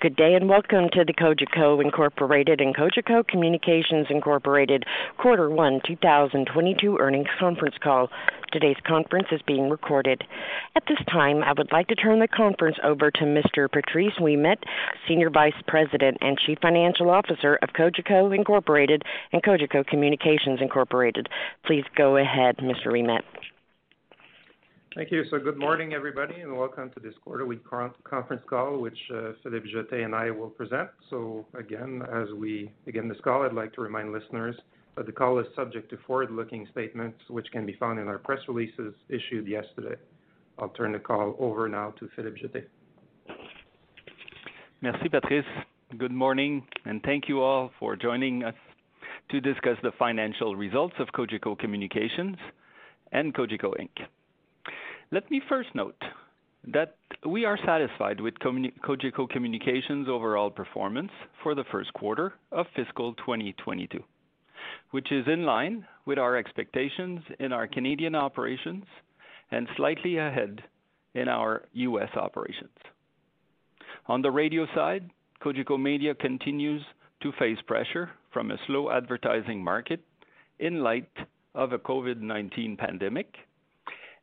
Good day and welcome to the Cogeco Incorporated and Cogeco Communications Incorporated Quarter 1 2022 earnings conference call. Today's conference is being recorded. At this time, I would like to turn the conference over to Mr. Patrice Ouimet, Senior Vice President and Chief Financial Officer of Cogeco Incorporated and Cogeco Communications Incorporated. Please go ahead, Mr. Ouimet. Thank you. So good morning, everybody, and welcome to this quarterly conference call, which uh, Philippe Jetté and I will present. So again, as we begin this call, I'd like to remind listeners that the call is subject to forward-looking statements, which can be found in our press releases issued yesterday. I'll turn the call over now to Philippe Jetté. Merci, Patrice. Good morning, and thank you all for joining us to discuss the financial results of Cogeco Communications and Cogeco Inc. Let me first note that we are satisfied with Cogeco Communications' overall performance for the first quarter of fiscal 2022, which is in line with our expectations in our Canadian operations and slightly ahead in our U.S. operations. On the radio side, Cogeco Media continues to face pressure from a slow advertising market in light of a COVID-19 pandemic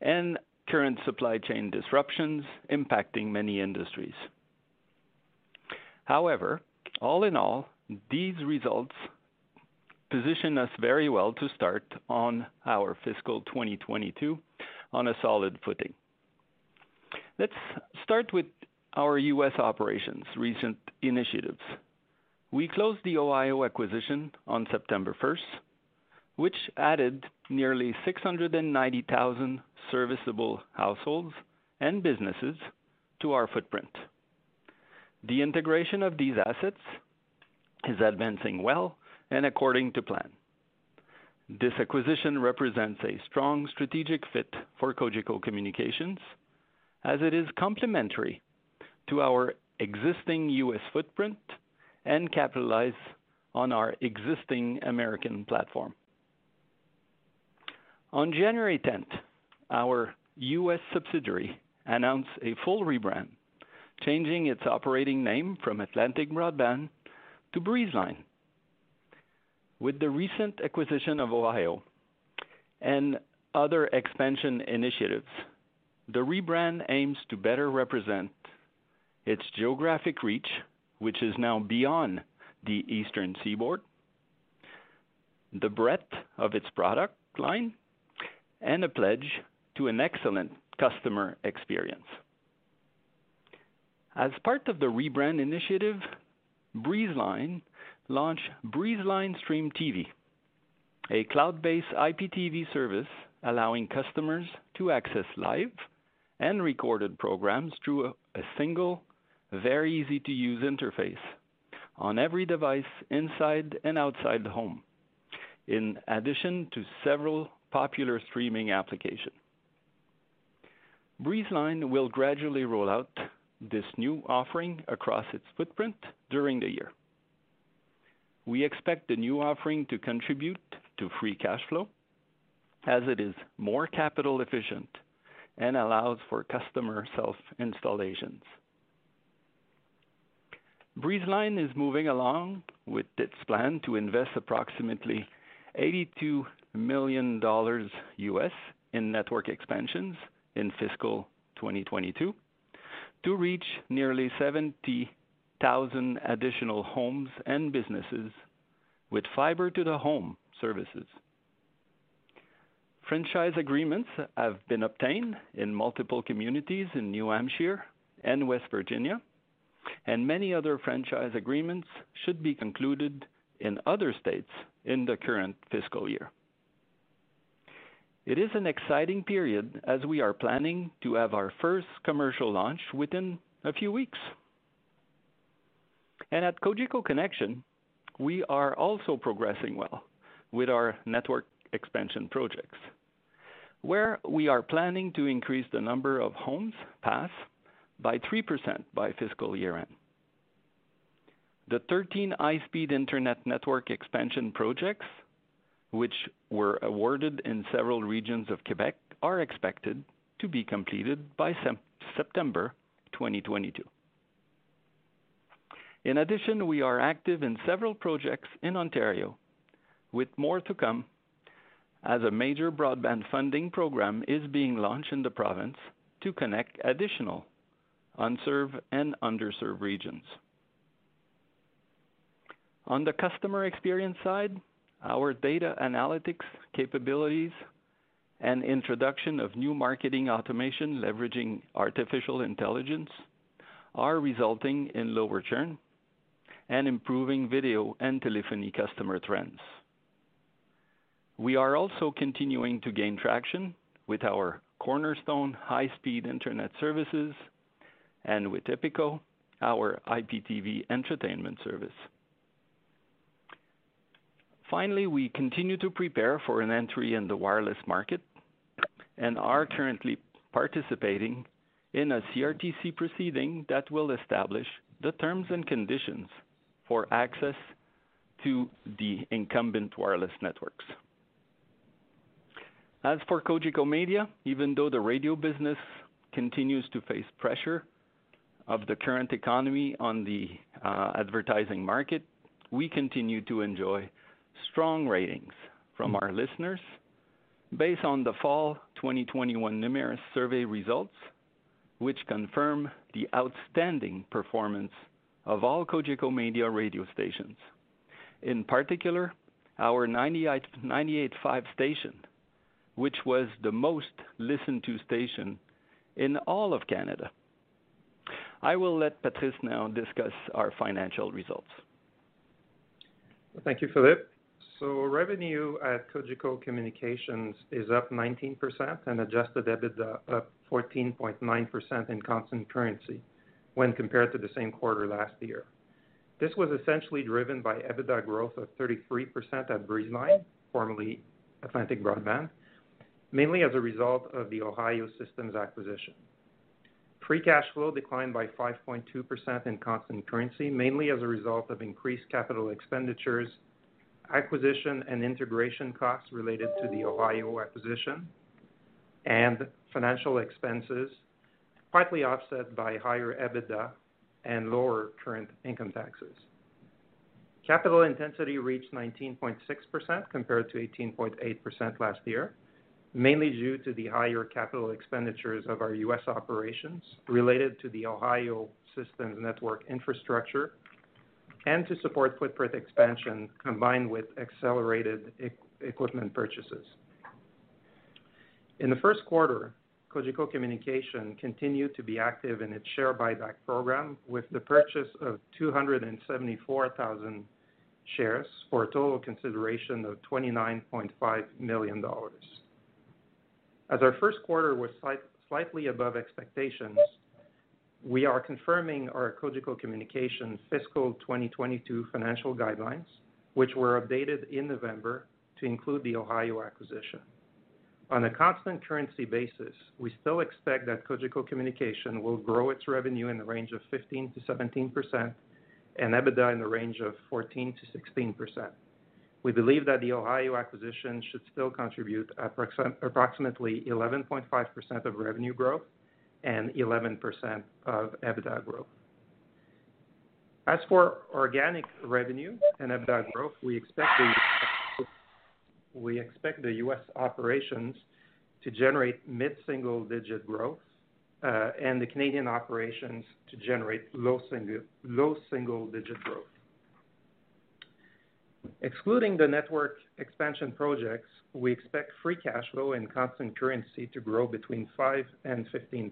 and current supply chain disruptions impacting many industries. However, all in all, these results position us very well to start on our fiscal 2022 on a solid footing. Let's start with our U.S. operations recent initiatives. We closed the Ohio acquisition on September 1st, which added nearly 690,000 serviceable households and businesses to our footprint. The integration of these assets is advancing well and according to plan. This acquisition represents a strong strategic fit for Cogeco Communications, as it is complementary to our existing U.S. footprint and capitalize on our existing American platform. On January 10th, our U.S. subsidiary announced a full rebrand, changing its operating name from Atlantic Broadband to Breezeline. With the recent acquisition of Ohio and other expansion initiatives, the rebrand aims to better represent its geographic reach, which is now beyond the eastern seaboard, the breadth of its product line, and a pledge to an excellent customer experience. As part of the rebrand initiative, Breezeline launched Breezeline Stream TV, a cloud-based IPTV service allowing customers to access live and recorded programs through a single, very easy-to-use interface on every device inside and outside the home, in addition to several popular streaming application. Breezeline will gradually roll out this new offering across its footprint during the year. We expect the new offering to contribute to free cash flow as it is more capital efficient and allows for customer self-installations. Breezeline is moving along with its plan to invest approximately 82 million dollars US in network expansions in fiscal 2022 to reach nearly 70,000 additional homes and businesses with fiber to the home services. Franchise agreements have been obtained in multiple communities in New Hampshire and West Virginia, and many other franchise agreements should be concluded in other states in the current fiscal year. It is an exciting period as we are planning to have our first commercial launch within a few weeks. And At Cogeco Connexion, we are also progressing well with our network expansion projects, where we are planning to increase the number of homes passed by 3% by fiscal year-end. The 13 high-speed internet network expansion projects, which were awarded in several regions of Quebec, are expected to be completed by September 2022. In addition, we are active in several projects in Ontario, with more to come as a major broadband funding program is being launched in the province to connect additional unserved and underserved regions. On the customer experience side, our data analytics capabilities and introduction of new marketing automation leveraging artificial intelligence are resulting in lower churn and improving video and telephony customer trends. We are also continuing to gain traction with our cornerstone high-speed internet services and with Epico, our IPTV entertainment service. Finally, we continue to prepare for an entry in the wireless market and are currently participating in a CRTC proceeding that will establish the terms and conditions for access to the incumbent wireless networks. As for Cogeco Media, even though the radio business continues to face pressure of the current economy on the uh, advertising market, we continue to enjoy strong ratings from hmm. our listeners based on the fall 2021 Numeris survey results, which confirm the outstanding performance of all Cogeco Media radio stations. In particular, our 98.5 station, which was the most listened to station in all of Canada. I will let Patrice now discuss our financial results. Thank you, Philippe. So revenue at Cogeco Communications is up 19% and adjusted EBITDA up 14.9% in constant currency when compared to the same quarter last year. This was essentially driven by EBITDA growth of 33% at Breezeline, formerly Atlantic Broadband, mainly as a result of the Ohio Systems acquisition. Free cash flow declined by 5.2% in constant currency, mainly as a result of increased capital expenditures, acquisition and integration costs related to the Ohio acquisition, and financial expenses, partly offset by higher EBITDA and lower current income taxes. Capital intensity reached 19.6% compared to 18.8% last year, mainly due to the higher capital expenditures of our U.S. operations related to the Ohio Systems network infrastructure and to support footprint expansion combined with accelerated equipment purchases. In the first quarter, Cogeco Communications continued to be active in its share buyback program with the purchase of 274,000 shares for a total consideration of 29.5 million dollars. As our first quarter was slightly above expectations, we are confirming our Cogeco Communications fiscal 2022 financial guidelines, which were updated in November to include the Ohio acquisition. On a constant currency basis, we still expect that Cogeco Communications will grow its revenue in the range of 15%-17% and EBITDA in the range of 14%-16%. We believe that the Ohio acquisition should still contribute approximately 11.5% of revenue growth and 11% of EBITDA growth. As for organic revenue and EBITDA growth, we expect the U.S. operations to generate mid-single-digit growth, uh, and the Canadian operations to generate low single low single-digit growth. Excluding the network expansion projects, we expect free cash flow and constant currency to grow between 5 and 15%.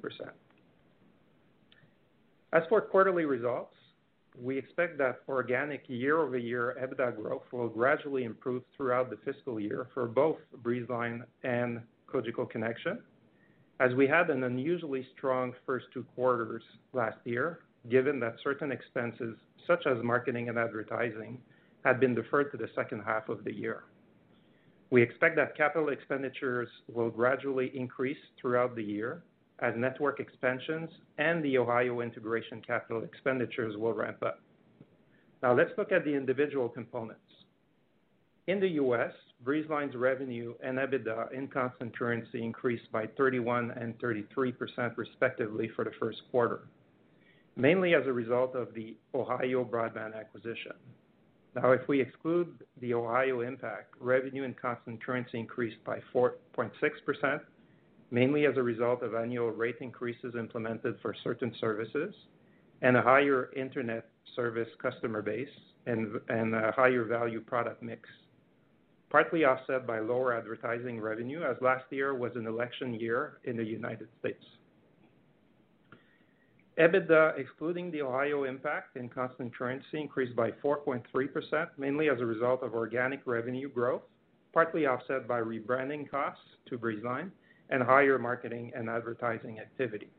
As for quarterly results, we expect that organic year-over-year EBITDA growth will gradually improve throughout the fiscal year for both Breezeline and Cogeco Connexion, as we had an unusually strong first two quarters last year given that certain expenses, such as marketing and advertising, had been deferred to the second half of the year. We expect that capital expenditures will gradually increase throughout the year as network expansions and the Ohio integration capital expenditures will ramp up. Now let's look at the individual components. In the U.S., Breezeline's revenue and EBITDA in constant currency increased by 31 and 33% respectively for the first quarter, mainly as a result of the Ohio Broadband acquisition. Now, if we exclude the Ohio impact, revenue in constant currency increased by 4.6%, mainly as a result of annual rate increases implemented for certain services and a higher internet service customer base and a higher value product mix, partly offset by lower advertising revenue, as last year was an election year in the United States. EBITDA, excluding the Ohio impact in constant currency, increased by 4.3%, mainly as a result of organic revenue growth, partly offset by rebranding costs to Breezeline and higher marketing and advertising activity.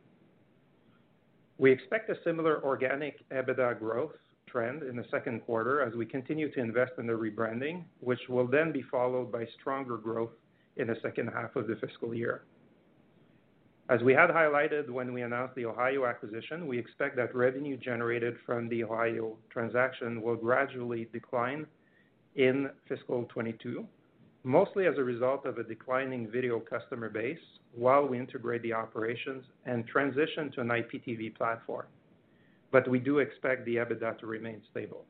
We expect a similar organic EBITDA growth trend in the second quarter as we continue to invest in the rebranding, which will then be followed by stronger growth in the second half of the fiscal year. As we had highlighted when we announced the Ohio acquisition, we expect that revenue generated from the Ohio transaction will gradually decline in fiscal 2022, mostly as a result of a declining video customer base while we integrate the operations and transition to an IPTV platform. But we do expect the EBITDA to remain stable.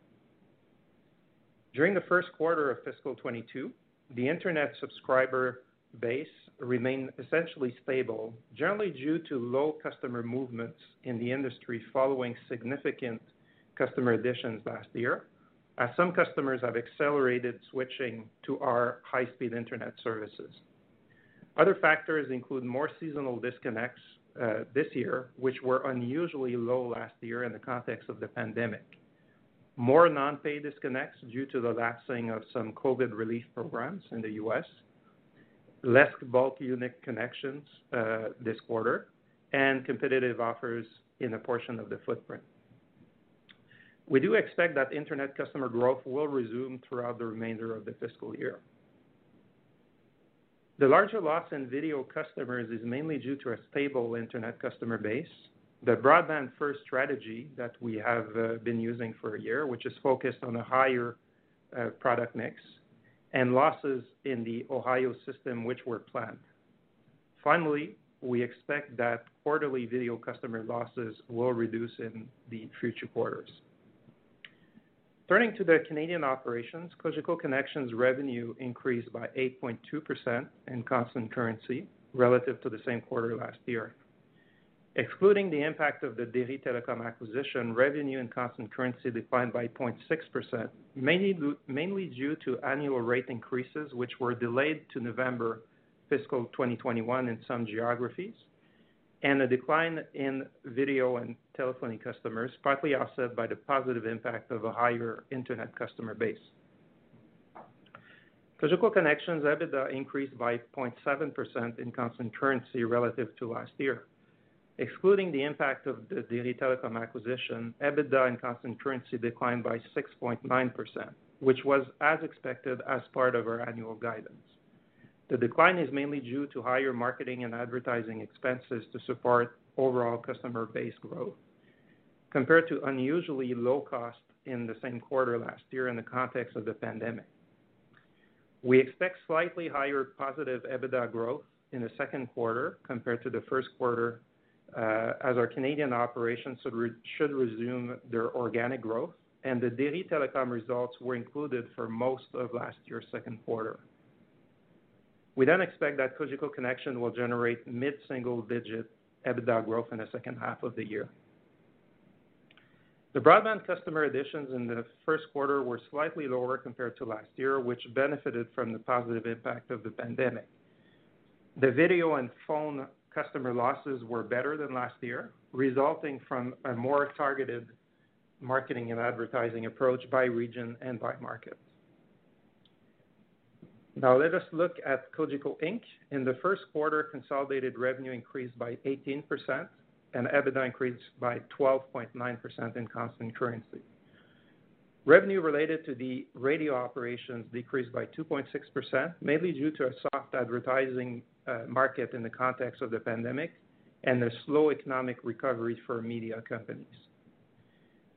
During the first quarter of fiscal 2022, the internet subscriber base remained essentially stable, generally due to low customer movements in the industry following significant customer additions last year, as some customers have accelerated switching to our high-speed internet services. Other factors include more seasonal disconnects uh, this year, which were unusually low last year in the context of the pandemic. More non-pay disconnects due to the lapsing of some COVID relief programs in the U.S., less bulk unit connections uh, this quarter, and competitive offers in a portion of the footprint. We do expect that internet customer growth will resume throughout the remainder of the fiscal year. The larger loss in video customers is mainly due to a stable internet customer base, the broadband-first strategy that we have uh, been using for a year, which is focused on a higher uh, product mix, and losses in the Ohio system, which were planned. Finally, we expect that quarterly video customer losses will reduce in the future quarters. Turning to the Canadian operations, Cogeco Connexion's revenue increased by 8.2% in constant currency relative to the same quarter last year. Excluding the impact of the Déry Telecom acquisition, revenue in constant currency declined by 0.6%, mainly due to annual rate increases, which were delayed to November fiscal 2021 in some geographies, and a decline in video and telephony customers, partly offset by the positive impact of a higher internet customer base. Cogeco Connexion's EBITDA increased by 0.7% in constant currency relative to last year. Excluding the impact of the Déry Telecom acquisition, EBITDA in constant currency declined by 6.9%, which was as expected as part of our annual guidance. The decline is mainly due to higher marketing and advertising expenses to support overall customer base growth compared to unusually low cost in the same quarter last year in the context of the pandemic. We expect slightly higher positive EBITDA growth in the second quarter compared to the first quarter, Uh, as our Canadian operations should resume their organic growth, and the Déry Telecom results were included for most of last year's second quarter. We then expect that Cogeco Connexion will generate mid-single-digit EBITDA growth in the second half of the year. The broadband customer additions in the first quarter were slightly lower compared to last year, which benefited from the positive impact of the pandemic. The video and phone customer losses were better than last year, resulting from a more targeted marketing and advertising approach by region and by market. Now let us look at Cogeco Inc. In the first quarter, consolidated revenue increased by 18%, and EBITDA increased by 12.9% in constant currency. Revenue related to the radio operations decreased by 2.6%, mainly due to a soft advertising Uh, market in the context of the pandemic and a slow economic recovery for media companies.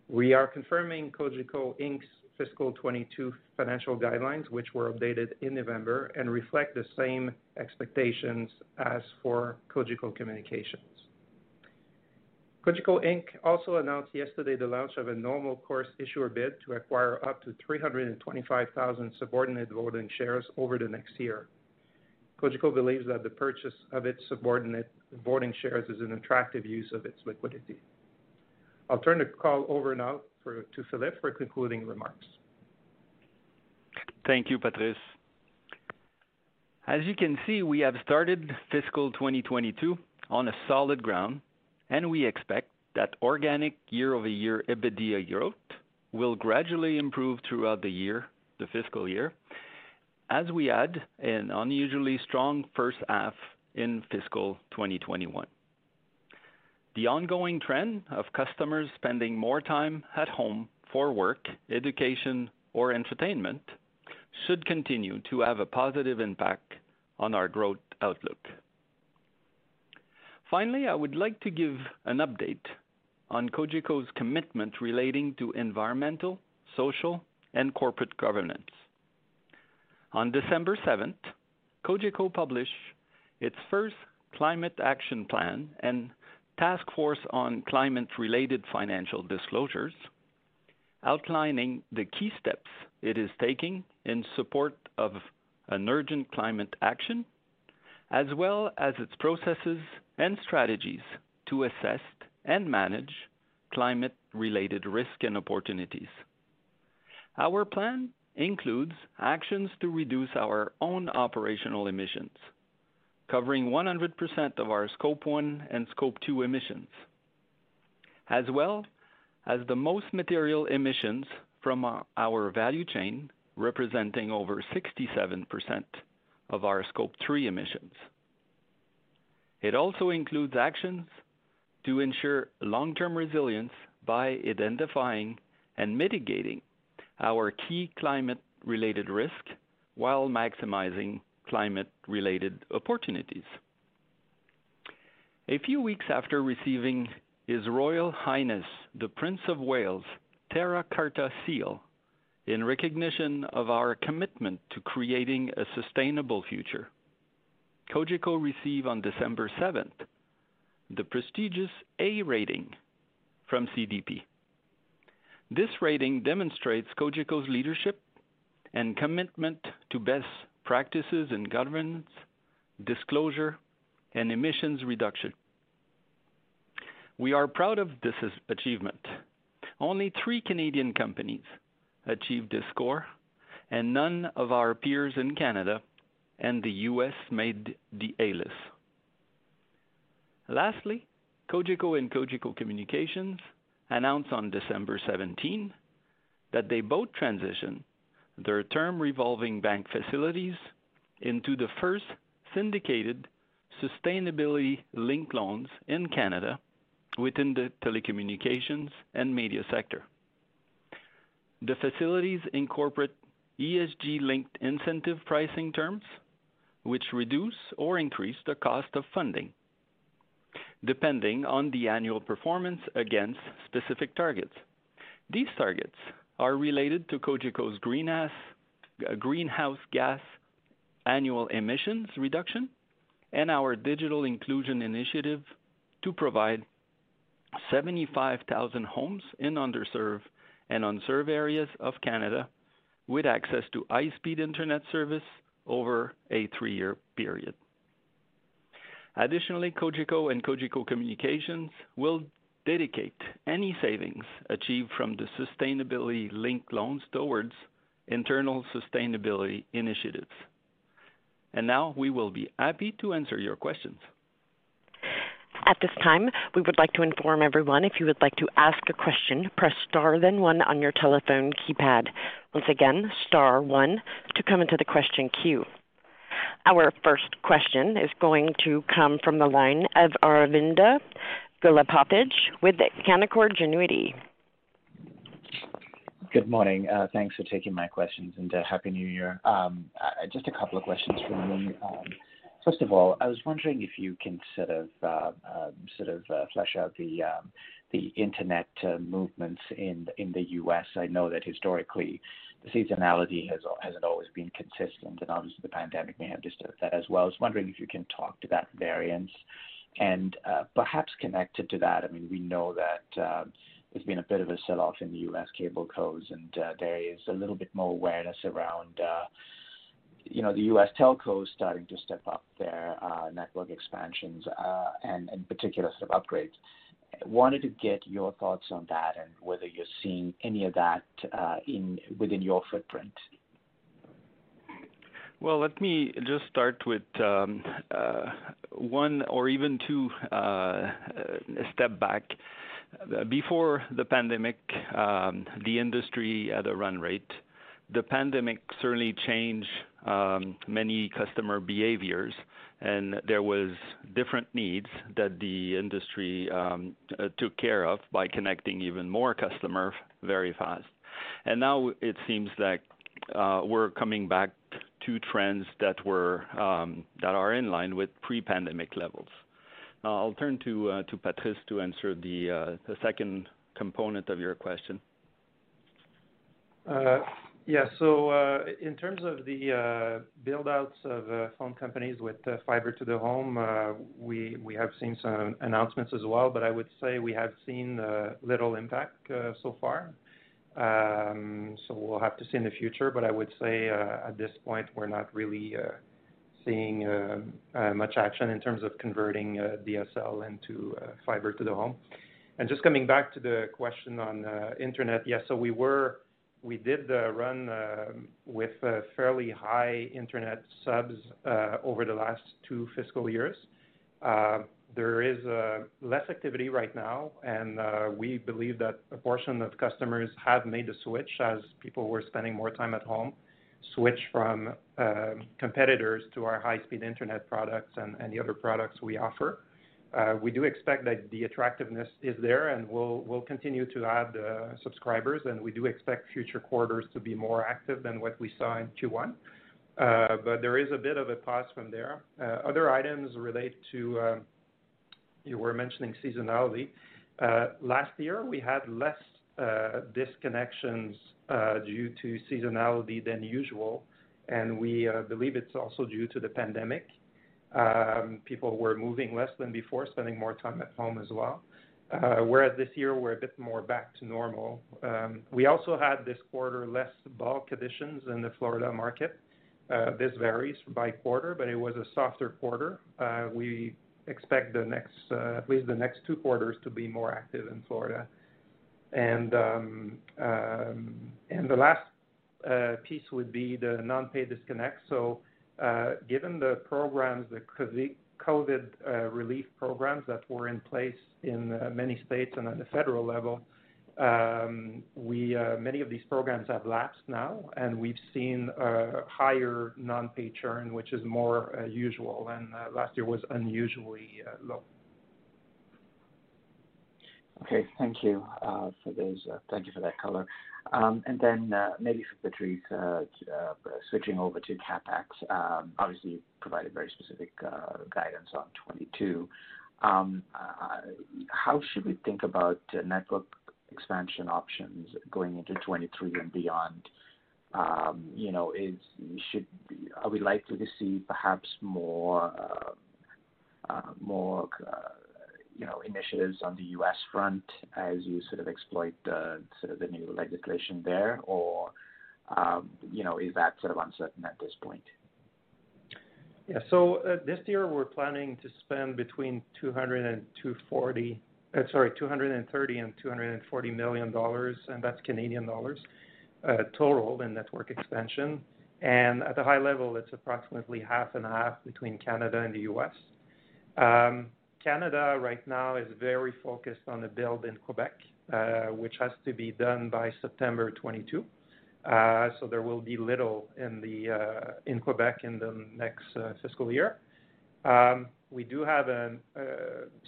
We are confirming Cogeco Inc.'s fiscal 2022 financial guidelines, which were updated in November and reflect the same expectations as for Cogeco Communications. Cogeco Inc. also announced yesterday the launch of a normal course issuer bid to acquire up to 325,000 subordinate voting shares over the next year. Cogeco believes that the purchase of its subordinate voting shares is an attractive use of its liquidity. I'll turn the call over now to Philippe for concluding remarks. Thank you, Patrice. As you can see, we have started fiscal 2022 on a solid ground, and we expect that organic year-over-year EBITDA growth will gradually improve throughout the year, the fiscal year, as we had an unusually strong first half in fiscal 2021. The ongoing trend of customers spending more time at home for work, education, or entertainment should continue to have a positive impact on our growth outlook. Finally, I would like to give an update on Cogeco's commitment relating to environmental, social, and corporate governance. On December 7th, Cogeco published its first climate action plan and task force on climate-related financial disclosures, outlining the key steps it is taking in support of an urgent climate action, as well as its processes and strategies to assess and manage climate-related risk and opportunities. Our plan includes actions to reduce our own operational emissions, covering 100% of our Scope 1 and Scope 2 emissions, as well as the most material emissions from our value chain, representing over 67% of our Scope 3 emissions. It also includes actions to ensure long-term resilience by identifying and mitigating our key climate-related risk while maximizing climate-related opportunities. A few weeks after receiving His Royal Highness the Prince of Wales Terra Carta Seal in recognition of our commitment to creating a sustainable future, Cogeco received on December 7th the prestigious A rating from CDP. This rating demonstrates Cogeco's leadership and commitment to best practices in governance, disclosure, and emissions reduction. We are proud of this achievement. Only three Canadian companies achieved this score, and none of our peers in Canada and the U.S. made the A list. Lastly, Cogeco and Cogeco Communications announced on December 17 that they both transitioned their term revolving bank facilities into the first syndicated sustainability-linked loans in Canada within the telecommunications and media sector. The facilities incorporate ESG-linked incentive pricing terms, which reduce or increase the cost of funding depending on the annual performance against specific targets. These targets are related to Cogeco's greenhouse gas annual emissions reduction and our digital inclusion initiative to provide 75,000 homes in underserved and unserved areas of Canada with access to high-speed internet service over a three-year period. Additionally, Cogeco and Cogeco Communications will dedicate any savings achieved from the sustainability-linked loans towards internal sustainability initiatives. And Now we will be happy to answer your questions. At this time, we would like to inform everyone if you would like to ask a question, press star then one on your telephone keypad. Once again, star one to come into the question queue. Our first question is going to come from the line of Aravinda Galappatthige with Canaccord Genuity. Good morning. Uh, thanks for taking my questions, and uh, Happy New Year. Um, uh, just a couple of questions from me. Um, first of all, I was wondering if you can sort of flesh out the um, internet uh, movements in in the U.S. I know that historically, the seasonality hasn't always been consistent, and obviously the pandemic may have disturbed that as well. I was wondering if you can talk to that variance. And uh, perhaps connected to that, I mean, we know that um, there's been a bit of a sell-off in the U.S. cable cos, and uh, there is a little bit more awareness around, you know, the U.S. telcos starting to step up their network expansions, and in particular sort of upgrades. Wanted to get your thoughts on that and whether you're seeing any of that uh in within your footprint. Well, let me just start with um, uh, one or even two uh, step back. Before the pandemic, um, the industry at a run rate. The pandemic certainly changed um, many customer behaviors, and there was different needs that the industry um, uh, took care of by connecting even more customers very fast. And now it seems like uh, we're coming back to trends that were um, that are in line with pre-pandemic levels. Now I'll turn to uh, to Patrice to answer the second component of your question. Uh, in terms of the uh, build-outs of uh, phone companies with fiber to the home, we we have seen some announcements as well, but I would say we have seen little impact so far. Um, so we'll have to see in the future, but I would say at this point, we're not really seeing much action in terms of converting DSL into fiber to the home. And just coming back to the question on internet. Yeah, so we did run uh, with uh, fairly high internet subs uh, over the last two fiscal years. There is less activity right now, and we believe that a portion of customers have made the switch as people were spending more time at home, switch from competitors to our high-speed internet products and the other products we offer. Uh, we do expect that the attractiveness is there, and we'll continue to add uh, subscribers, and we do expect future quarters to be more active than what we saw in Q1. Uh but there is a bit of a pause from there. Uh, other items relate to you were mentioning seasonality. Last year, we had less disconnections due to seasonality than usual, and we believe it's also due to the pandemic. People were moving less than before, spending more time at home as well. Uh, Whereas this year we're a bit more back to normal. Um, We also had this quarter less bulk additions in the Florida market. Uh, This varies by quarter, but it was a softer quarter. Uh, We expect the next, at least the next two quarters to be more active in Florida. And um, um, and the last piece would be the non-pay disconnect. Uh, given the programs, the COVID uh, relief programs that were in place in uh, many states and at the federal level, um, many of these programs have lapsed now, and we've seen higher non-pay churn, which is more usual, and last year was unusually low. Okay. Thank you uh, for those. Uh, thank you for that color. Um, and then uh, maybe for Patrice, switching over to CapEx. Um, obviously, you provided very specific guidance on 2022. Um, how should we think about network expansion options going into 2023 and beyond? You know, are we likely to see perhaps more initiatives on the U.S. front as you sort of exploit the sort of the new legislation there? Or, um, you know, is that sort of uncertain at this point? Yeah. So uh, this year we're planning to spend between 240, uh, sorry, 230 and 240 million dollars, and that's Canadian dollars, uh, total in network expansion. And at a high level, it's approximately half and half between Canada and the U.S. Um, Canada right now is very focused on the build in Quebec, uh, which has to be done by September 2022. Uh, there will be little in the uh in Quebec in the next uh, fiscal year. Um, we do have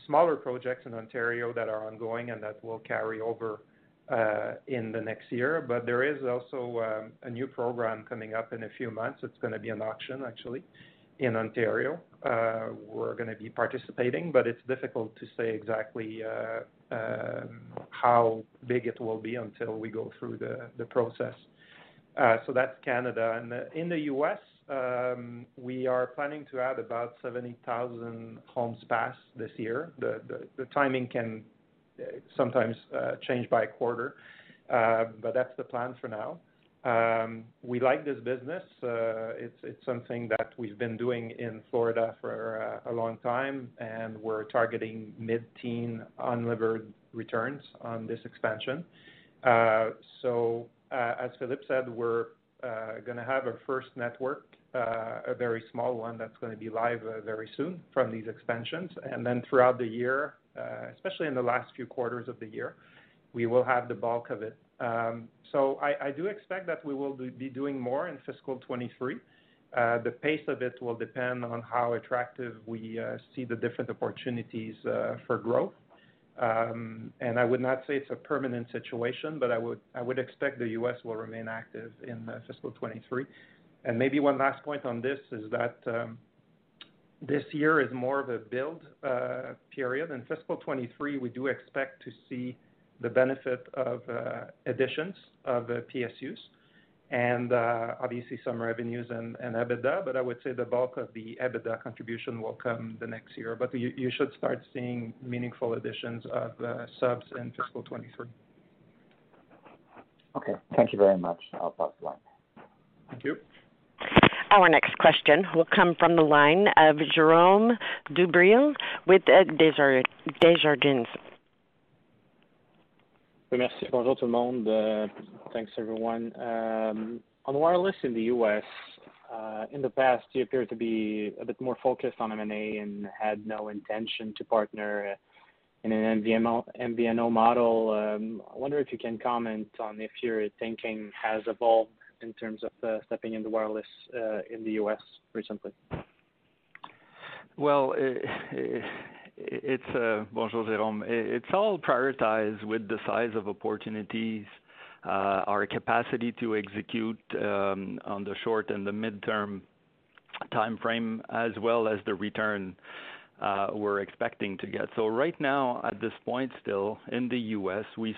smaller projects in Ontario that are ongoing and that will carry over in the next year. But there is also um, a new program coming up in a few months. It's gonna be an auction, actually, in Ontario. Uh, we're gonna be participating, but it's difficult to say exactly uh, um, how big it will be until we go through the process. Uh so that's Canada. And uh, in the U.S., um, we are planning to add about 70,000 homes passed this year. The timing can sometimes change by a quarter, but that's the plan for now. Um, we like this business. Uh, it's something that we've been doing in Florida for uh, a long time, and we're targeting mid-teen unlevered returns on this expansion. Uh, so, as Philippe said, we're gonna have our first network, a very small one that's gonna be live very soon from these expansions. And then throughout the year, especially in the last few quarters of the year, we will have the bulk of it. Um, I do expect that we will be doing more in fiscal 2023. Uh, the pace of it will depend on how attractive we uh, see the different opportunities uh, for growth. Um and I would not say it's a permanent situation, but I would I would expect the U.S. will remain active in fiscal 2023. Maybe one last point on this is that um, this year is more of a build period. In fiscal 2023, we do expect to see the benefit of uh, additions of uh, PSUs and uh, obviously some revenues and EBITDA, but I would say the bulk of the EBITDA contribution will come the next year. But you you should start seeing meaningful additions of subs in fiscal 2023. Okay. Thank you very much. I'll pass the line. Thank you. Our next question will come from the line of Jérome Dubreuil with Desjardins. Merci. Bonjour tout le monde. Euh, thanks, everyone. Um, on wireless in the U.S., uh, in the past, you appeared to be a bit more focused on M&A and had no intention to partner uh, in an MVNO model. Um, I wonder if you can comment on if your thinking has evolved in terms of uh, stepping into wireless in the U.S. recently. Well, Uh, bonjour, Jérome. It's all prioritized with the size of opportunities, uh, our capacity to execute um, on the short and the midterm timeframe, as well as the return uh, we're expecting to get. So right now, at this point still in the U.S., we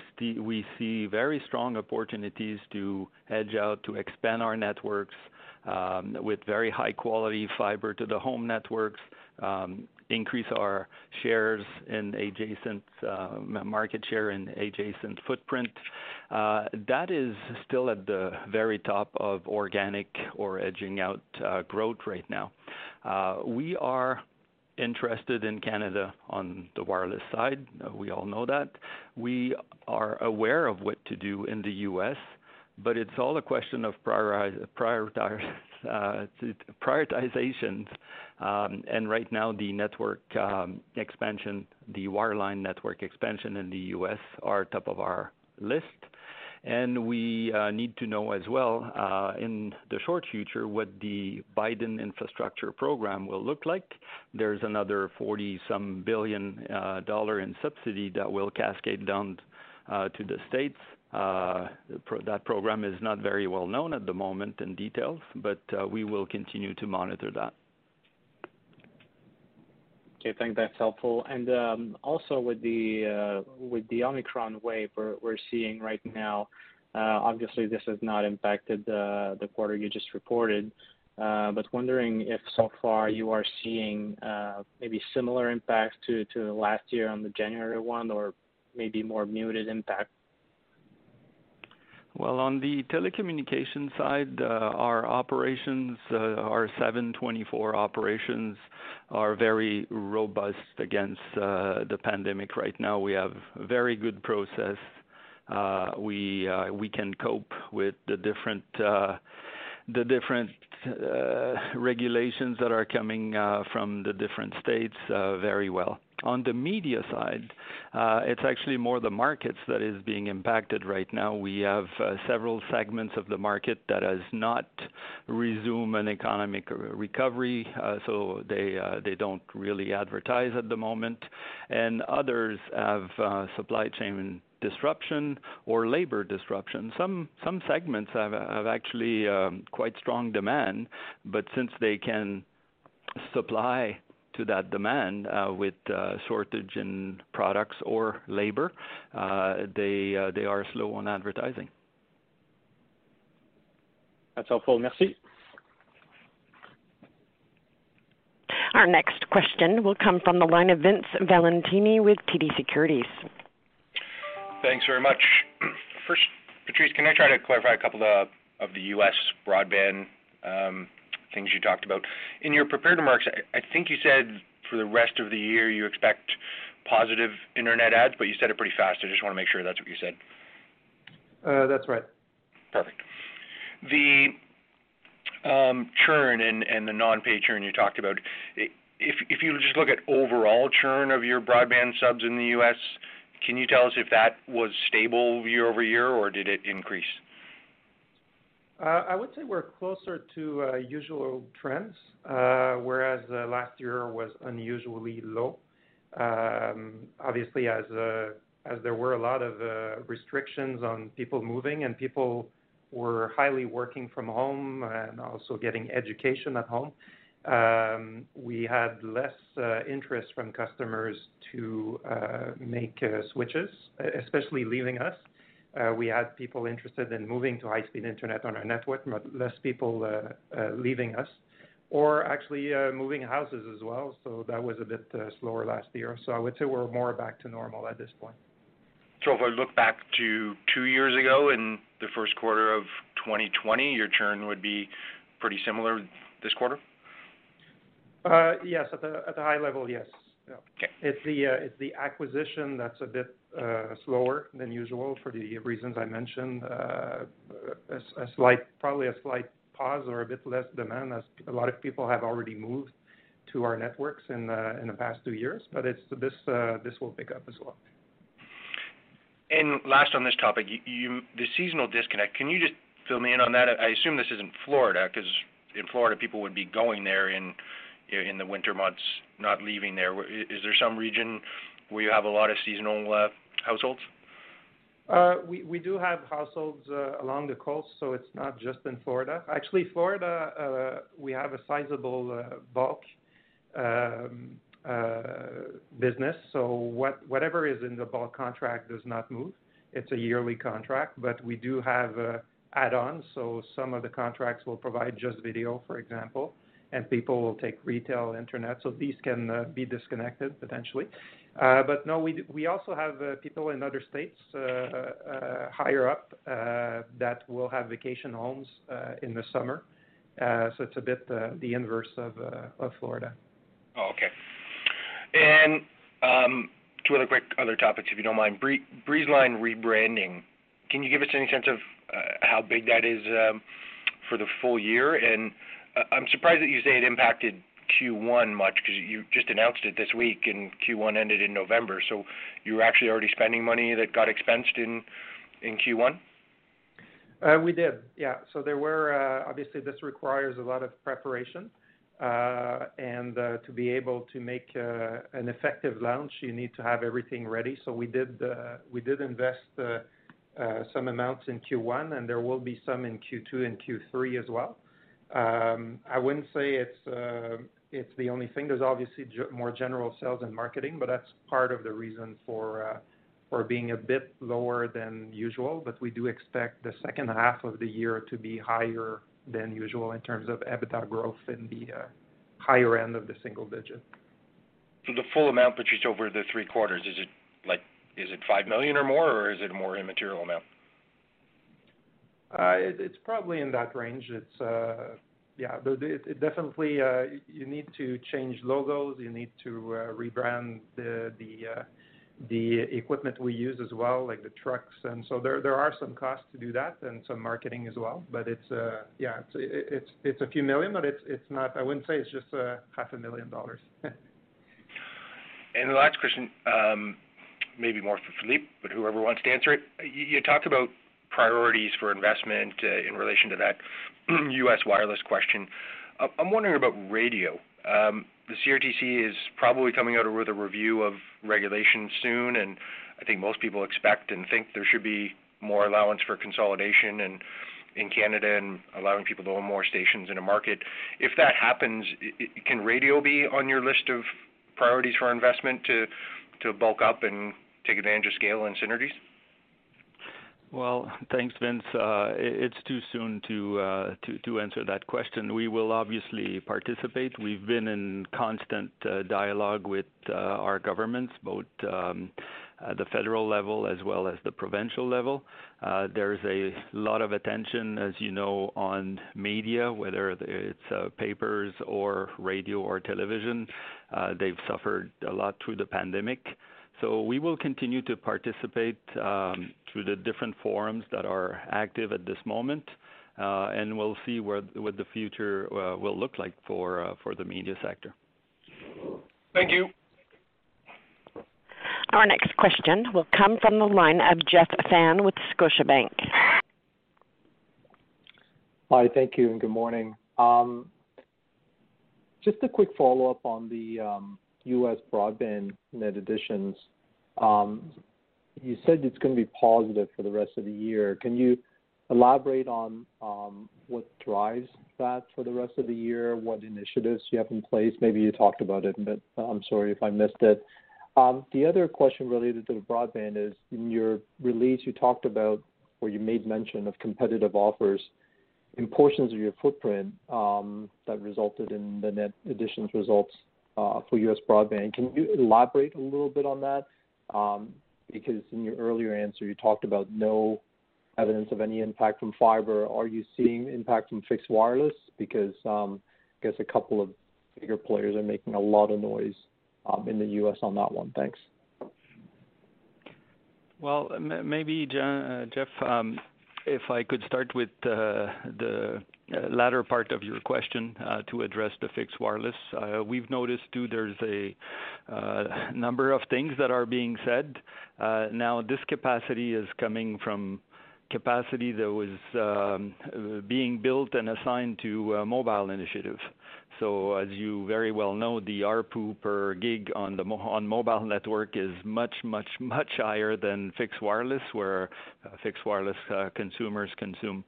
see very strong opportunities to edge out, to expand our networks um, with very high quality fiber to the home networks, um, increase our shares in adjacent uh, market share in adjacent footprint. Uh, that is still at the very top of organic or edging out uh, growth right now. We are interested in Canada on the wireless side. We all know that. We are aware of what to do in the U.S., but it's all a question of Um, prioritization. Right now, the network um, expansion, the wireline network expansion in the U.S. are top of our list. And we uh, need to know as well, uh, in the short future, what the Biden infrastructure program will look like. There's another $40-some billion uh, in subsidy that will cascade down to the states. That program is not very well known at the moment in details, but we will continue to monitor that. Okay. Thank. That's helpful. And um, also with the uh, with the Omicron wave we're we're seeing right now, uh, obviously this has not impacted the quarter you just reported. Uh, but wondering if so far you are seeing maybe similar impacts to to last year on the January one or maybe more muted impact. Well, on the telecommunication side, our operations, our 7/24 operations are very robust against the pandemic right now. We have very good process. Uh we we can cope with the different uh the different uh regulations that are coming from the different states very well. On the media side, uh, it's actually more the markets that is being impacted right now. We have uh, several segments of the market that has not resumed an economic recovery, uh, so they they don't really advertise at the moment. And others have supply chain disruption or labor disruption. Some some segments have have actually quite strong demand, but since they can supply to that demand uh, with uh, shortage in products or labor, uh, they they are slow on advertising. That's helpful. Merci. Our next question will come from the line of Vince Valentini with TD Securities. Thanks very much. First, Patrice, can I try to clarify a couple of the U.S. broadband um, things you talked about? In your prepared remarks, I think you said for the rest of the year you expect positive internet adds, but you said it pretty fast. I just wanna make sure that's what you said. Uh, that's right. Perfect. The um, churn and the non-pay churn you talked about, if you just look at overall churn of your broadband subs in the U.S., can you tell us if that was stable year-over-year, or did it increase? Uh, I would say we're closer to uh, usual trends, uh, whereas last year was unusually low. Um, obviously, as as there were a lot of restrictions on people moving and people were highly working from home and also getting education at home, um, we had less interest from customers to make switches, especially leaving us. Uh, we had people interested in moving to high-speed internet on our network, but less people uh, uh, leaving us or actually moving houses as well. So that was a bit slower last year. So I would say we're more back to normal at this point. So if I look back to two years ago in the first quarter of 2020, your churn would be pretty similar this quarter? Yes. At a high level, yes. Yeah. Okay. It's the acquisition that's a bit Uh, slower than usual for the reasons I mentioned. Uh, a slight, probably a slight pause or a bit less demand as a lot of people have already moved to our networks in uh, the past two years. This will pick up as well. And last on this topic, the seasonal disconnect, can you just fill me in on that? I assume this isn't Florida, 'cause in Florida, people would be going there in the winter months, not leaving there. Is there some region where you have a lot of seasonal households? Uh, we we do have households uh, along the coast, so it's not just in Florida. Actually, Florida, uh, we have a sizable bulk um, business. So what whatever is in the bulk contract does not move. It's a yearly contract, but we do have add-ons. So some of the contracts will provide just video, for example, and people will take retail internet. So these can uh, be disconnected potentially. Uh, but no, we we also have uh, people in other states uh, higher up that will have vacation homes in the summer. So it's a bit the inverse of of Florida. Oh, okay. Um, two other quick other topics, if you don't mind. Bree- Breezeline rebranding, can you give us any sense of how big that is um, for the full year? I'm surprised that you say it impacted Q1 much because you just announced it this week, and Q1 ended in November. So you were actually already spending money that got expensed in in Q1? Uh, We did, yeah. So there were uh, obviously, this requires a lot of preparation. Uh, and to be able to make an effective launch, you need to have everything ready. So we did we did invest some amounts in Q1, and there will be some in Q2 and Q3 as well. I wouldn't say it's uh, it's the only thing. There's obviously more general sales and marketing, but that's part of the reason for uh, for being a bit lower than usual. But we do expect the second half of the year to be higher than usual in terms of EBITDA growth in the uh, higher end of the single digit. The full amount, Patrice, over the three quarters, is it like is it 5 million or more, or is it a more immaterial amount? Uh, it's probably in that range. It's uh, yeah. It definitely uh, you need to change logos, you need to rebrand the equipment we use as well, like the trucks. And so there there are some costs to do that and some marketing as well. But it's yeah, it's a few million, but it's not. I wouldn't say it's just half a million dollars. And the last question, um, maybe more for Philippe, but whoever wants to answer it. You talked about priorities for investment uh, in relation to that U.S. wireless question. Uh, I'm wondering about radio. Um, the CRTC is probably coming out with a review of regulation soon, and I think most people expect and think there should be more allowance for consolidation in Canada and allowing people to own more stations in a market. If that happens, can radio be on your list of priorities for investment to bulk up and take advantage of scale and synergies? Well, thanks, Vince. Uh, it's too soon uh, to answer that question. We will obviously participate. We've been in constant uh, dialogue with our governments, both um, at the federal level as well as the provincial level. There's a lot of attention, as you know, on media, whether it's papers or radio or television. They've suffered a lot through the pandemic. So we will continue to participate um, through the different forums that are active at this moment, uh, and we'll see what the future uh, will look like for uh, for the media sector. Thank you. Our next question will come from the line of Jeff Fan with Scotiabank. Hi. Thank you, and good morning. Um, just a quick follow-up on the um, U.S. broadband net additions. Um, you said it's gonna be positive for the rest of the year. Can you elaborate on um, what drives that for the rest of the year? What initiatives you have in place? Maybe you talked about it, but uh, I'm sorry if I missed it. Um, the other question related to the broadband is, in your release, you talked about, or you made mention of competitive offers in portions of your footprint that resulted in the net additions results Uh, for U.S. broadband. Can you elaborate a little bit on that? Um, because in your earlier answer, you talked about no evidence of any impact from fiber. Are you seeing impact from fixed wireless? Because um, I guess a couple of bigger players are making a lot of noise um, in the U.S. on that one. Thanks. Well, maybe uh, Jeff, if I could start with uh, the uh, latter part of your question uh, to address the fixed wireless. We've noticed too, there's a number of things that are being said. Now this capacity is coming from capacity that was um, being built and assigned to mobile initiative. So as you very well know, the ARPU per gig on the mo- on mobile network is much much, much higher than fixed wireless, where uh, fixed wireless uh, consumers consume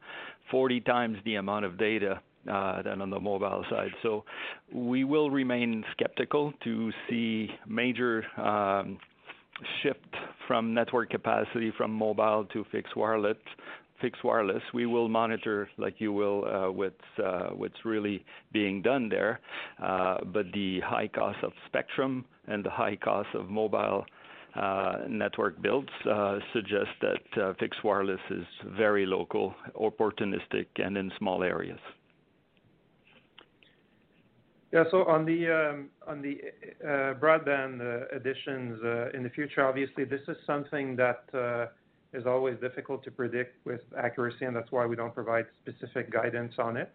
40 times the amount of data uh, than on the mobile side. So we will remain skeptical to see major um, shift from network capacity from mobile to fixed wireless. Fixed wireless, we will monitor like you will uh, uh, what's really being done there. Uh, but the high cost of spectrum and the high cost of mobile network builds suggest that fixed wireless is very local, opportunistic, and in small areas. Yeah. So on the um, broadband additions in the future, obviously this is something that is always difficult to predict with accuracy, and that's why we don't provide specific guidance on it.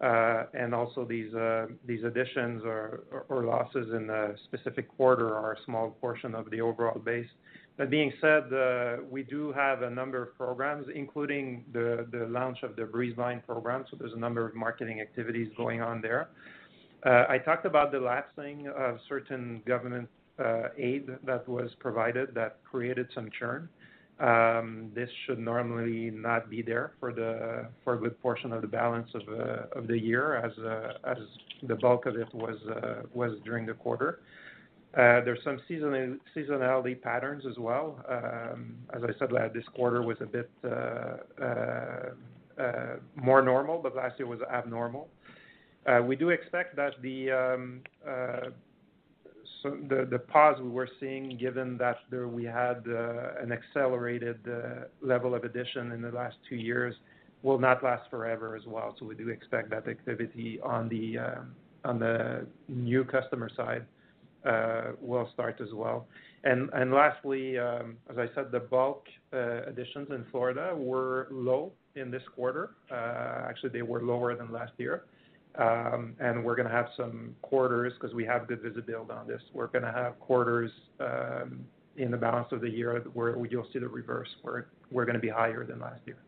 Uh, and also these uh these additions or losses in a specific quarter are a small portion of the overall base. That being said, uh, we do have a number of programs, including the the launch of the Breezeline program, so there's a number of marketing activities going on there. Uh, I talked about the lapsing of certain government aid that was provided that created some churn. Um, this should normally not be there for the for a good portion of the balance of uh, the year uh, as the bulk of it was uh, was during the quarter. There's some seasonality patterns as well. Um, as I said, this quarter was a bit more normal, but last year was abnormal. We do expect that the um, pause we were seeing, given that we had uh, an accelerated uh, level of addition in the last two years, will not last forever as well. So we do expect that activity on the um on the new customer side will start as well. And and lastly, um, as I said, the bulk additions in Florida were low in this quarter. Actually, they were lower than last year. Um, and we're gonna have some quarters because we have good visibility on this. We're gonna have quarters um, in the balance of the year where you'll see the reverse, where we're gonna be higher than last year.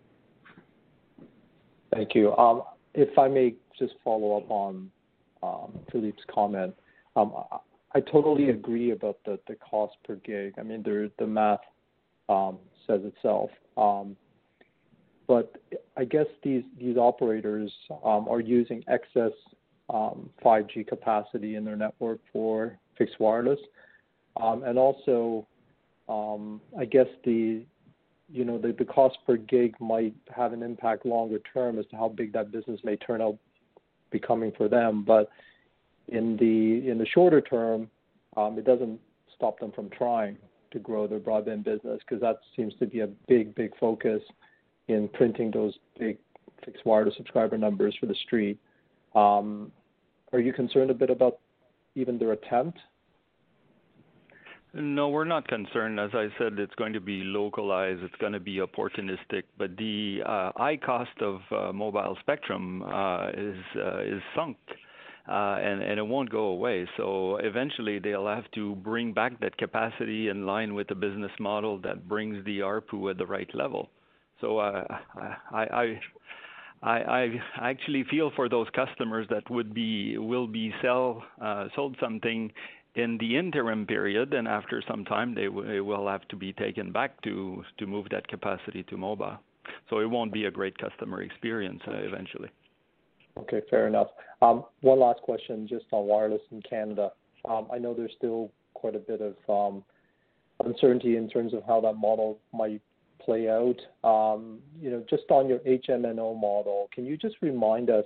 Thank you. Um, if I may just follow up on Philippe's comment. I totally agree about the cost per gig. I mean, the math says itself. I guess these these operators um, are using excess um, 5G capacity in their network for fixed wireless. Um, and also, um, I guess the you know, the cost per gig might have an impact longer term as to how big that business may turn out becoming for them. But in the shorter term, it doesn't stop them from trying to grow their broadband business because that seems to be a big big focus in printing those big fixed wireless subscriber numbers for the street. Um, Are you concerned a bit about even their attempt? No, we're not concerned. As I said, it's going to be localized, it's gonna be opportunistic. But the high cost of mobile spectrum is is sunk, Uh, and and it won't go away. So eventually they'll have to bring back that capacity in line with the business model that brings the ARPU at the right level. I I, I, I actually feel for those customers that would be will be sell uh, sold something in the interim period, and after some time, they will have to be taken back to to move that capacity to mobile. So it won't be a great customer experience uh, eventually. Okay, fair enough. One last question just on wireless in Canada. I know there's still quite a bit of um, uncertainty in terms of how that model might play out. Um, you know, just on your HMNO model, can you just remind us,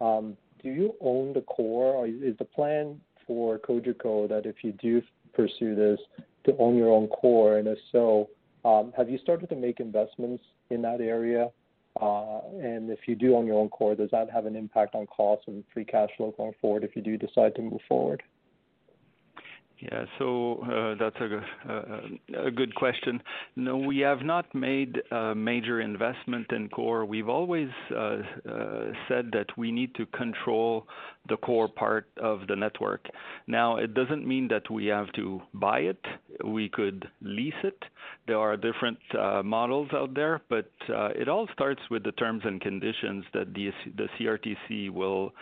um, do you own the core? Or is the plan for Cogeco that if you do pursue this, to own your own core? And if so, um, have you started to make investments in that area? Uh, and if you do own your own core, does that have an impact on cost and free cash flow going forward if you do decide to move forward? Yeah. So uh, that's uh, a good question. No, we have not made a major investment in core. We've always uh, said that we need to control the core part of the network. Now, it doesn't mean that we have to buy it. We could lease it. There are different models out there, but it all starts with the terms and conditions that the CRTC will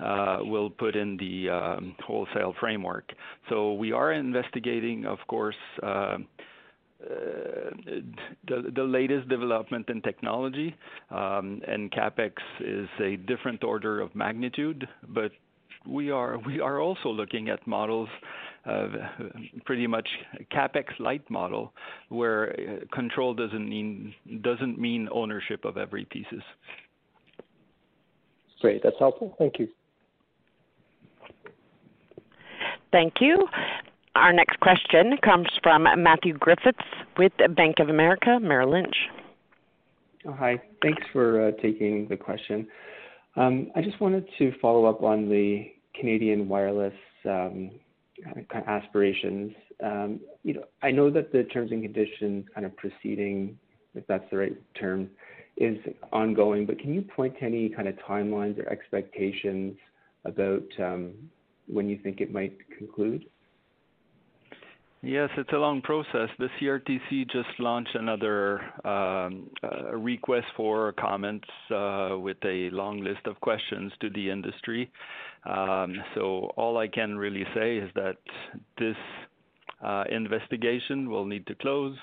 Uh, put in the um, wholesale framework. So we are investigating, of course, um, uh, the latest development in technology, um, and CapEx is a different order of magnitude. But we are we are also looking at models of pretty much CapEx light model, where uh, control doesn't mean doesn't mean ownership of every pieces. Great. That's helpful. Thank you. Thank you. Our next question comes from Matthew Griffiths with Bank of America Merrill Lynch. Oh, hi. Thanks for uh, taking the question. Um, I just wanted to follow up on the Canadian wireless um, aspirations. Um, you know, I know that the terms and conditions kind of proceeding, if that's the right term, is ongoing, but can you point to any kind of timelines or expectations about when you think it might conclude? Yes, it's a long process. The CRTC just launched another um, uh, request for comments uh, with a long list of questions to the industry. Um, so, all I can really say is that this uh, investigation will need to close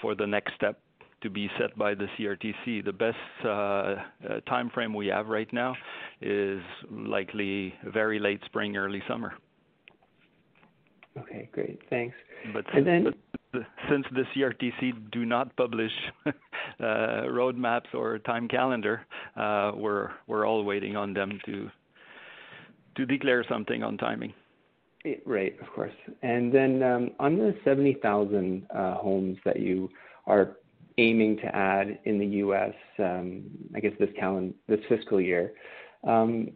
for the next step to be set by the CRTC. The best uh, uh, timeframe we have right now is likely very late spring, early summer. Okay, great. Thanks. But since the CRTC do not publish uh, roadmaps or time calendar, we're we're all waiting on them to to declare something on timing. Eh, right. Of course. And then um, on the 70,000 homes that you are aiming to add in the U.S., um, I guess this fiscal year, um,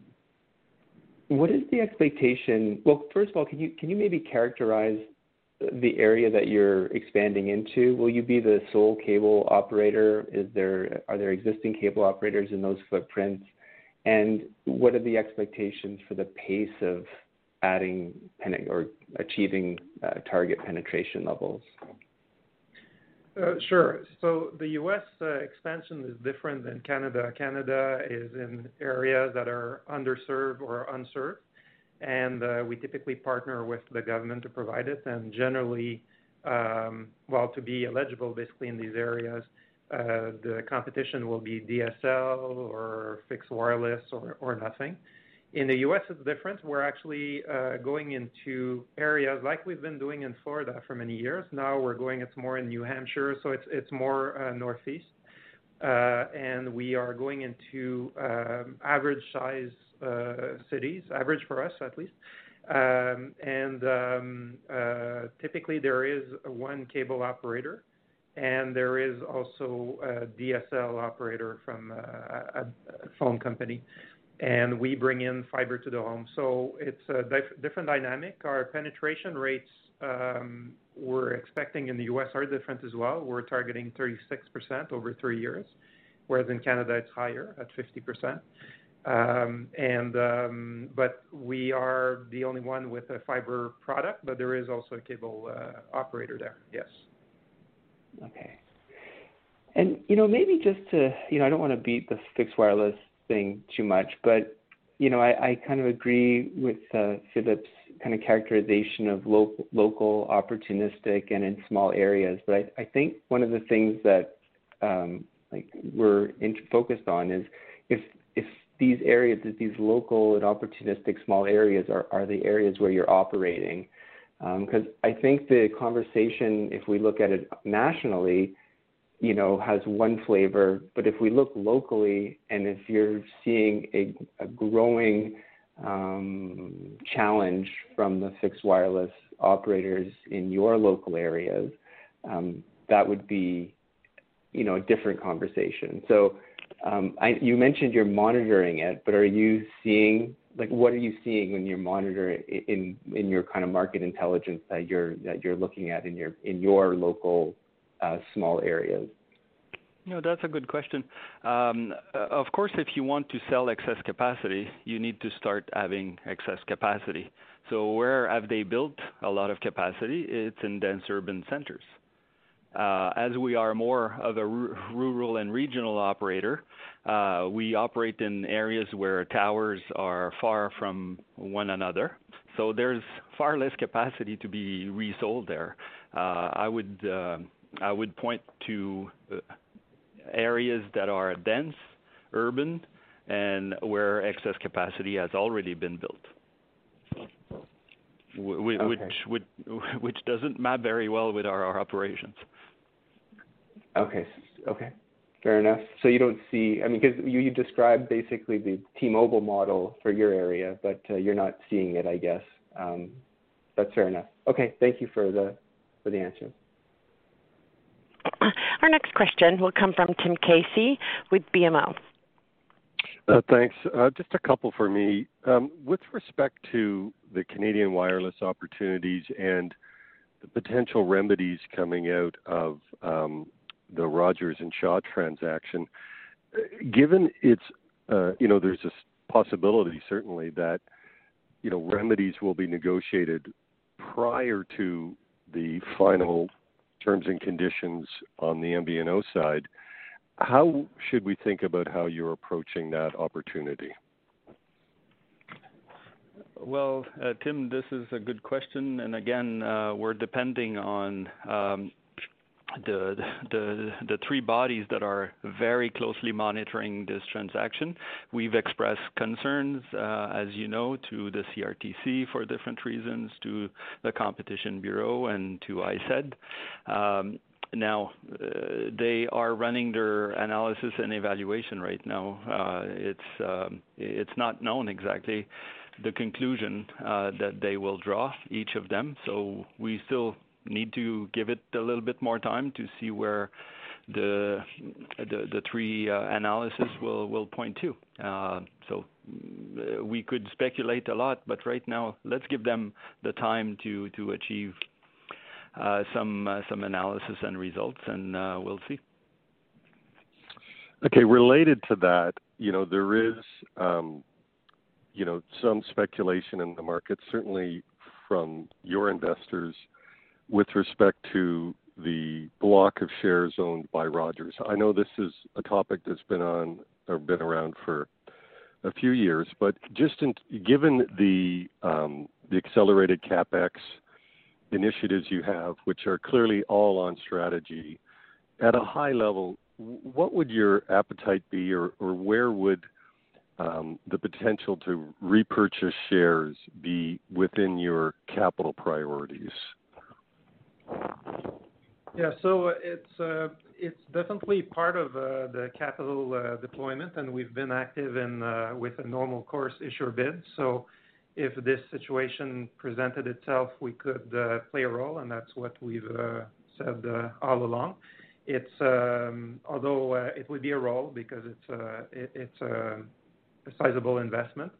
what is the expectation? Well, first of all, can you maybe characterize the area that you're expanding into? Will you be the sole cable operator? Are there existing cable operators in those footprints? and what are the expectations for the pace of adding or achieving uh, target penetration levels? Uh, sure. So the U.S. Uh, expansion is different than Canada. Canada is in areas that are underserved or unserved, and uh, we typically partner with the government to provide it. And generally, um, well, to be eligible, basically, in these areas, the competition will be DSL or fixed wireless or nothing. In the U.S., it's different. We're actually uh, going into areas like we've been doing in Florida for many years. Now we're going, it's more in New Hampshire, so it's it's more uh, northeast. Uh, and we are going into um, average-size cities, average for us, at least. Um, and um, typically, there is one cable operator, and there is also a DSL operator from a phone company, and we bring in fiber to the home. So it's a different dynamic. Our penetration rates, um, we're expecting in the U.S. are different as well. We're targeting 36% over three years, whereas in Canada, it's higher at 50%. Um, and um, but we are the only one with a fiber product, but there is also a cable uh, operator there. Yes. Okay. And, you know, maybe just to, you know, I don't want to beat the fixed wireless thing too much, but, you know, I, I kind of agree with uh, Philip's kind of characterization of local, opportunistic, and in small areas. But I, I think one of the things that, um, like, we're focused on is if, if these areas, if these local and opportunistic small areas are, are the areas where you're operating. Um, because I think the conversation, if we look at it nationally, you know, has one flavor. But if we look locally, and if you're seeing a growing um, challenge from the fixed wireless operators in your local areas, um, that would be, you know, a different conversation. So, um, you mentioned you're monitoring it, but are you seeing... Like, what are you seeing when you're monitoring in in your kind of market intelligence that you're that you're looking at in your in your local Uh, small areas? No, that's a good question. Um, uh, of course, if you want to sell excess capacity, you need to start having excess capacity. So where have they built a lot of capacity? It's in dense urban centers. Uh, as we are more of a rural and regional operator, we operate in areas where towers are far from one another, so there's far less capacity to be resold there. I would point to uh, areas that are dense, urban, and where excess capacity has already been built. Okay. Which doesn't map very well with our operations. Okay. Okay, fair enough. So you don't see... I mean, because you described basically the T-Mobile model for your area, but uh, you're not seeing it, I guess. Um, that's fair enough. Okay, thank you for the for the answer. Our next question will come from Tim Casey with BMO. Uh, thanks. Uh, just a couple for me. Um, with respect to the Canadian wireless opportunities and the potential remedies coming out of um, the Rogers and Shaw transaction, given it's, uh, you know, there's this possibility, certainly, that, you know, remedies will be negotiated prior to the final terms and conditions on the MVNO side, how should we think about how you're approaching that opportunity? Well, uh, Tim, this is a good question, and again, uh, we're depending on um, the the, the three bodies that are very closely monitoring this transaction. We've expressed concerns, uh, as you know, to the CRTC for different reasons, to the Competition Bureau and to ISED. Um, now, uh, they are running their analysis and evaluation right now. Uh, um, it's not known exactly the conclusion that they will draw, each of them, so we still need to give it a little bit more time to see where the the three uh, analysis will will point to. Uh, so, uh, we could speculate a lot, but right now, let's give them the time to to achieve some analysis and results, and we'll see. Okay. Related to that, you know, there is, um, you know, some speculation in the market, certainly from your investors, with respect to the block of shares owned by Rogers. I know this is a topic that's been on or been around for a few years, but just in, given the um, the accelerated CapEx initiatives you have, which are clearly all on strategy, at a high level, what would your appetite be or where would um, the potential to repurchase shares be within your capital priorities? Yeah. So it's uh, it's definitely part of uh, the capital uh, deployment, and we've been active in with a normal course issuer bid. So if this situation presented itself, we could play a role, and that's what we've said all along. It's um, although it would be a role because it's it's a sizable investment.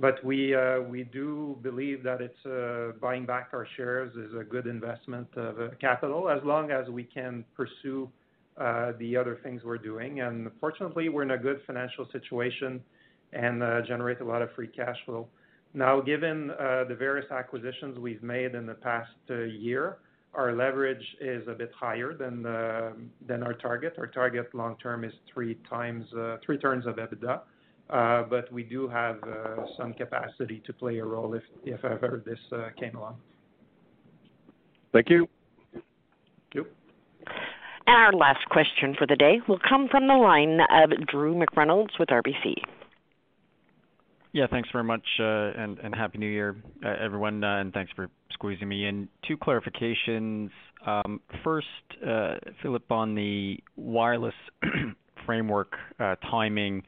But we uh we do believe that it's uh, buying back our shares is a good investment of uh, capital as long as we can pursue uh, the other things we're doing. And fortunately, we're in a good financial situation and generate a lot of free cash flow. Now, given the various acquisitions we've made in the past year, our leverage is a bit higher than uh than our target. Our target long term is 3x, three turns of EBITDA. Uh, but we do have uh, some capacity to play a role if ever this uh, came along. Thank you. Thank you. And our last question for the day will come from the line of Drew McReynolds with RBC. Yeah, thanks very much, and Happy New Year, everyone, and thanks for squeezing me in. Two clarifications. Um, first, Philippe, on the wireless framework timing,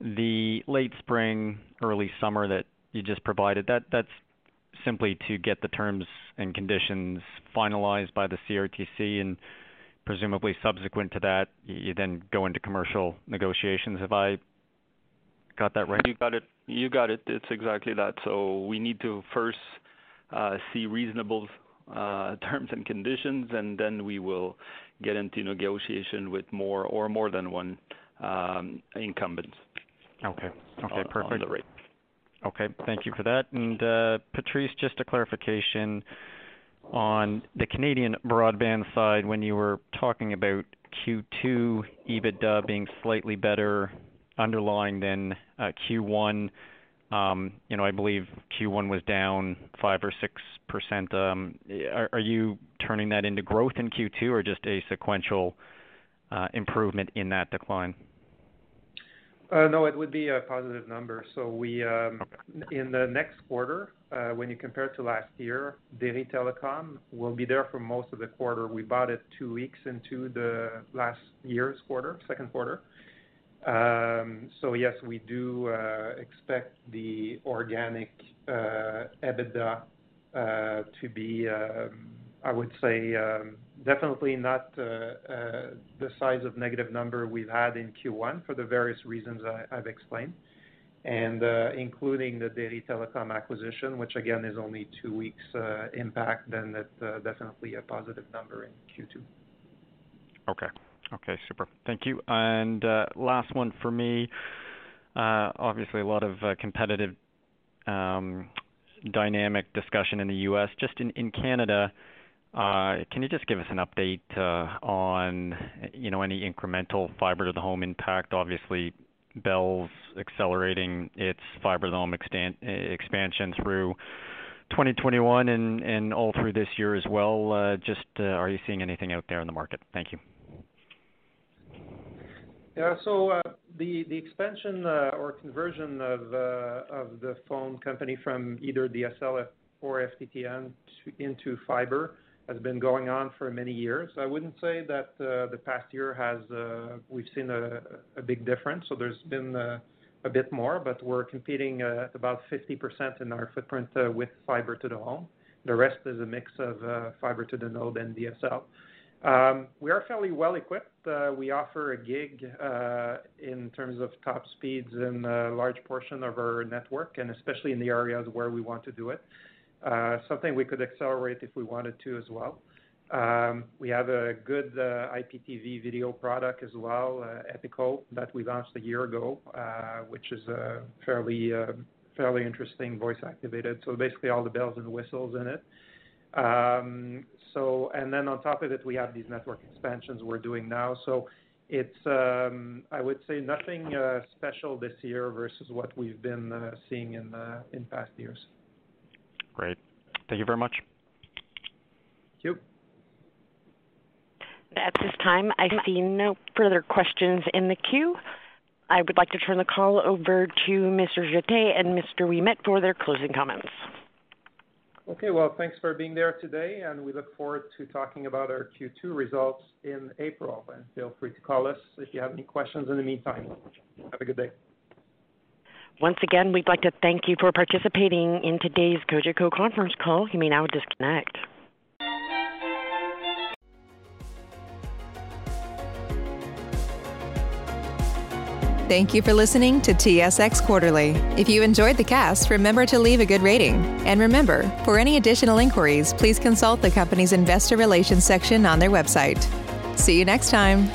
the late spring, early summer that you just provided, that's simply to get the terms and conditions finalized by the CRTC, and presumably subsequent to that, you then go into commercial negotiations. Have I got that right? You got it. You got it. It's exactly that. So we need to first uh, see reasonable uh, terms and conditions, and then we will get into negotiation with more or more than one um, incumbents. Okay. Okay, perfect. On the rate. Okay. Thank you for that. And, uh, Patrice, just a clarification on the Canadian broadband side, when you were talking about Q2 EBITDA being slightly better underlying than uh, Q1, um, you know, I believe Q1 was down 5 or 6%. Um, are you turning that into growth in Q2 or just a sequential uh, improvement in that decline? Uh, no, it would be a positive number. So we, um, in the next quarter, uh, when you compare to last year, Déry Telecom will be there for most of the quarter. We bought it two weeks into the last year's quarter, second quarter. Um so yes, we do uh, expect the organic EBITDA to be, um, I would say, um, definitely not uh, uh, the size of negative number we've had in Q1 for the various reasons I've explained. And uh, including the Déry Telecom acquisition, which again is only two weeks impact, then that's definitely a positive number in Q2. Okay. Okay, super. Thank you. And uh last one for me. Obviously a lot of competitive um, dynamic discussion in the U.S. Just in Canada, Uh, can you just give us an update uh, on, you know, any incremental fiber to the home impact? Obviously, Bell's accelerating its fiber to the home expansion through 2021 and and all through this year as well. Uh, just, are you seeing anything out there in the market? Thank you. Yeah. So uh the the expansion or conversion of of the phone company from either DSL or FTTN into fiber has been going on for many years. I wouldn't say that uh, the past year has uh, we've seen a big difference. So there's been uh, a bit more, but we're competing at about 50% in our footprint with fiber to the home. The rest is a mix of fiber to the node and DSL. Um, we are fairly well equipped. We offer a gig in terms of top speeds in a large portion of our network, and especially in the areas where we want to do it. Something we could accelerate if we wanted to as well. Um, we have a good uh, IPTV video product as well, uh, Epico, that we launched a year ago, uh, which is a fairly uh, fairly interesting voice activated. So basically all the bells and whistles in it. Um, so and then on top of it, we have these network expansions we're doing now. So it's um, I would say nothing uh, special this year versus what we've been uh, seeing in uh, in past years. Great. Thank you very much. Thank you. At this time, I see no further questions in the queue. I would like to turn the call over to Mr. Jetté and Mr. Ouimet for their closing comments. Okay, well, thanks for being there today, and we look forward to talking about our Q2 results in April. And feel free to call us if you have any questions in the meantime. Have a good day. Once again, we'd like to thank you for participating in today's Cogeco conference call. You may now disconnect. Thank you for listening to TSX Quarterly. If you enjoyed the cast, remember to leave a good rating. And remember, for any additional inquiries, please consult the company's investor relations section on their website. See you next time.